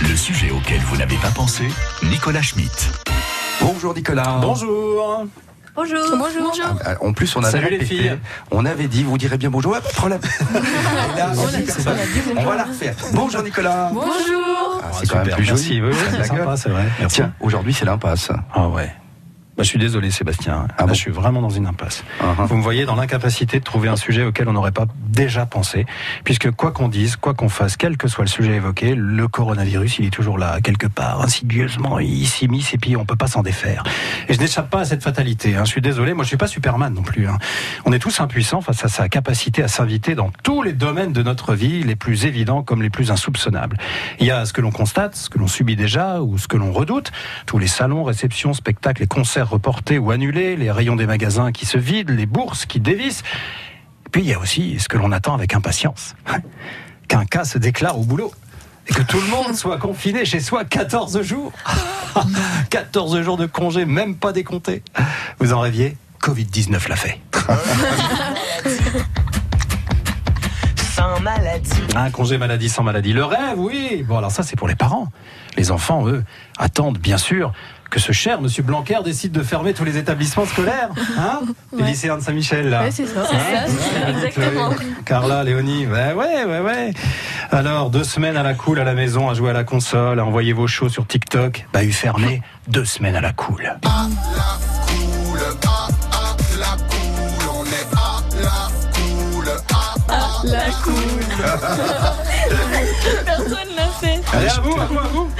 Le sujet auquel vous n'avez pas pensé, Nicolas Schmitt. Bonjour Nicolas. Bonjour. Bonjour. Bonjour. Ah, En plus, on avait Salut les filles. On avait dit, vous direz bien bonjour, ouais, pas de problème. Et là, on, dit personne. On va la refaire. Bonjour Nicolas. Bonjour. Ah, c'est quand même plus joli. merci. Oui, oui, la c'est sympa, c'est vrai. Merci. Tiens, aujourd'hui c'est l'impasse. Ah ouais. Bah, je suis désolé Sébastien. Ah Là, bon je suis vraiment dans une impasse. Uh-huh. Vous me voyez dans l'incapacité de trouver un sujet auquel on n'aurait pas déjà pensé, puisque quoi qu'on dise, quoi qu'on fasse, quel que soit le sujet évoqué, le coronavirus, il est toujours là, quelque part, insidieusement, il s'immisce et puis on peut pas s'en défaire. Et je n'échappe pas à cette fatalité. hein. Je suis désolé, moi je suis pas Superman non plus. hein. On est tous impuissants face à sa capacité à s'inviter dans tous les domaines de notre vie, les plus évidents comme les plus insoupçonnables. Il y a ce que l'on constate, ce que l'on subit déjà ou ce que l'on redoute, tous les salons, réceptions, spectacles et concerts reportés ou annulés, les rayons des magasins qui se vident, les bourses qui dévissent. Puis il y a aussi ce que l'on attend avec impatience. Qu'un cas se déclare au boulot. Et que tout le monde soit confiné chez soi 14 jours. 14 jours de congé, même pas décomptés. Vous en rêviez? Covid-19 l'a fait. sans maladie. Un congé maladie sans maladie. Le rêve, oui. Bon, alors ça, c'est pour les parents. Les enfants, eux, attendent, bien sûr, que ce cher Monsieur Blanquer décide de fermer tous les établissements scolaires. Hein Les lycéens de Saint-Michel, là. Ouais, c'est ça. Hein Exactement. Carla, Léonie, ouais, ouais, ouais, ouais. Alors, deux semaines à la cool à la maison, à jouer à la console, à envoyer vos shows sur TikTok. Bahut fermé, deux semaines à la cool. La cool. Personne l'a fait. Allez, à vous, à vous, à vous.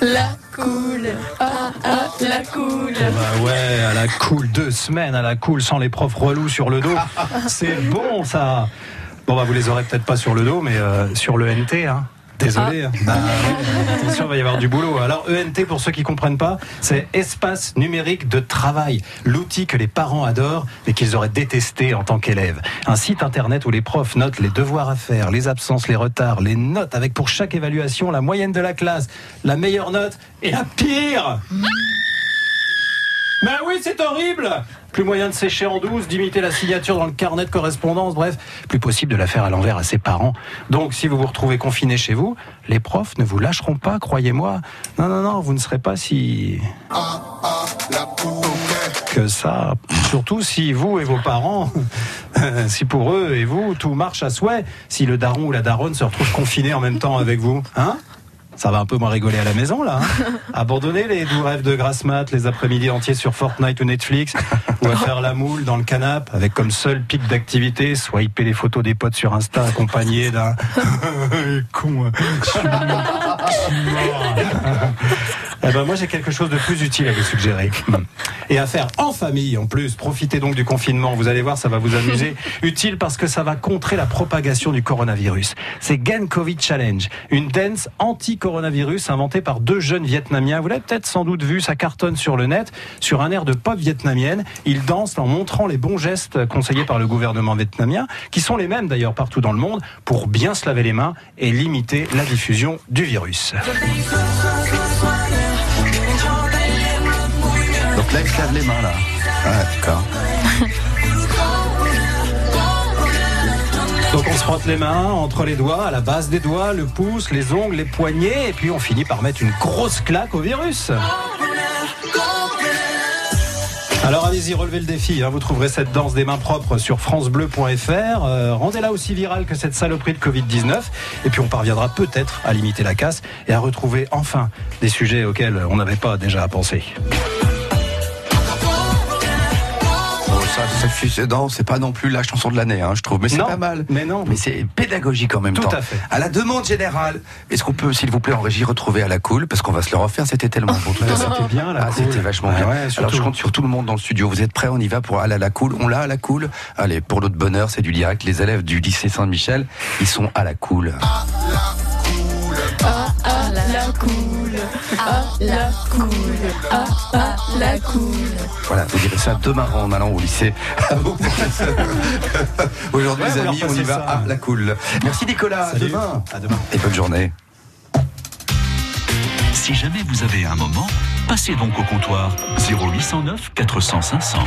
La cool. Ah, ah, la cool. Bah ouais, à la cool, deux semaines à la cool, sans les profs relous sur le dos. C'est bon, ça. Bon, bah, vous les aurez peut-être pas sur le dos, mais euh, sur le NT, hein. Désolé. hein. Bah, attention, il va y avoir du boulot. Alors, ENT, pour ceux qui comprennent pas, c'est espace numérique de travail. L'outil que les parents adorent, mais qu'ils auraient détesté en tant qu'élèves. Un site internet où les profs notent les devoirs à faire, les absences, les retards, les notes, avec pour chaque évaluation la moyenne de la classe, la meilleure note et la pire. Ben oui, c'est horrible Plus moyen de sécher en douce, d'imiter la signature dans le carnet de correspondance, bref, plus possible de la faire à l'envers à ses parents. Donc, si vous vous retrouvez confiné chez vous, les profs ne vous lâcheront pas, croyez-moi. Non, non, non, vous ne serez pas si... que ça. Surtout si vous et vos parents, si pour eux et vous, tout marche à souhait, si le daron ou la daronne se retrouve confiné en même temps avec vous. Hein? Ça va un peu moins rigoler à la maison, là. Hein Abandonner les doux rêves de grasse mat, les après-midi entiers sur Fortnite ou Netflix, ou à faire la moule dans le canapé, avec comme seul pic d'activité, swiper les photos des potes sur Insta accompagné d'un... con, hein. Je suis mort. Je suis mort. Eh ben moi j'ai quelque chose de plus utile à vous suggérer. Et à faire en famille en plus. Profitez donc du confinement. Vous allez voir, ça va vous amuser. Utile parce que ça va contrer la propagation du coronavirus. C'est Gen Covid Challenge, une dance anti-coronavirus inventée par deux jeunes Vietnamiens. Vous l'avez peut-être sans doute vu, ça cartonne sur le net. Sur un air de pop vietnamienne, ils dansent en montrant les bons gestes conseillés par le gouvernement vietnamien, qui sont les mêmes d'ailleurs partout dans le monde, pour bien se laver les mains et limiter la diffusion du virus. Donc les mains là. Ah, d'accord. Donc on se frotte les mains entre les doigts, à la base des doigts, le pouce, les ongles, les poignets, et puis on finit par mettre une grosse claque au virus. Alors allez-y, relevez le défi. hein. Vous trouverez cette danse des mains propres sur francebleu.fr. Euh, Rendez-la aussi virale que cette saloperie de Covid-19. Et puis on parviendra peut-être à limiter la casse et à retrouver enfin des sujets auxquels on n'avait pas déjà à Non, c'est pas non plus la chanson de l'année, hein, je trouve. Mais c'est pas mal. mais non. Mais c'est pédagogique en même Tout temps. à fait. À la demande générale, est-ce qu'on peut, s'il vous plaît, en régie, retrouver à la cool? Parce qu'on va se le refaire, c'était tellement bon tout à l'heure. C'était bien là. Ah, c'était vachement bien. Alors je compte sur tout le monde dans le studio. Vous êtes prêts? On y va pour aller à la cool. On l'a à la cool? Allez, pour notre bonheur, c'est du direct. Les élèves du lycée Saint-Michel, ils sont à la cool. Ah, cool. Ah, la cool. Ah, ah, la cool. Voilà, vous direz ça demain en allant au lycée. à. Aujourd'hui, Ouais, les amis, on y va ça. à la cool. Merci Nicolas. À demain. À demain. Et bonne journée. Si jamais vous avez un moment, passez donc au comptoir 0809 400 500.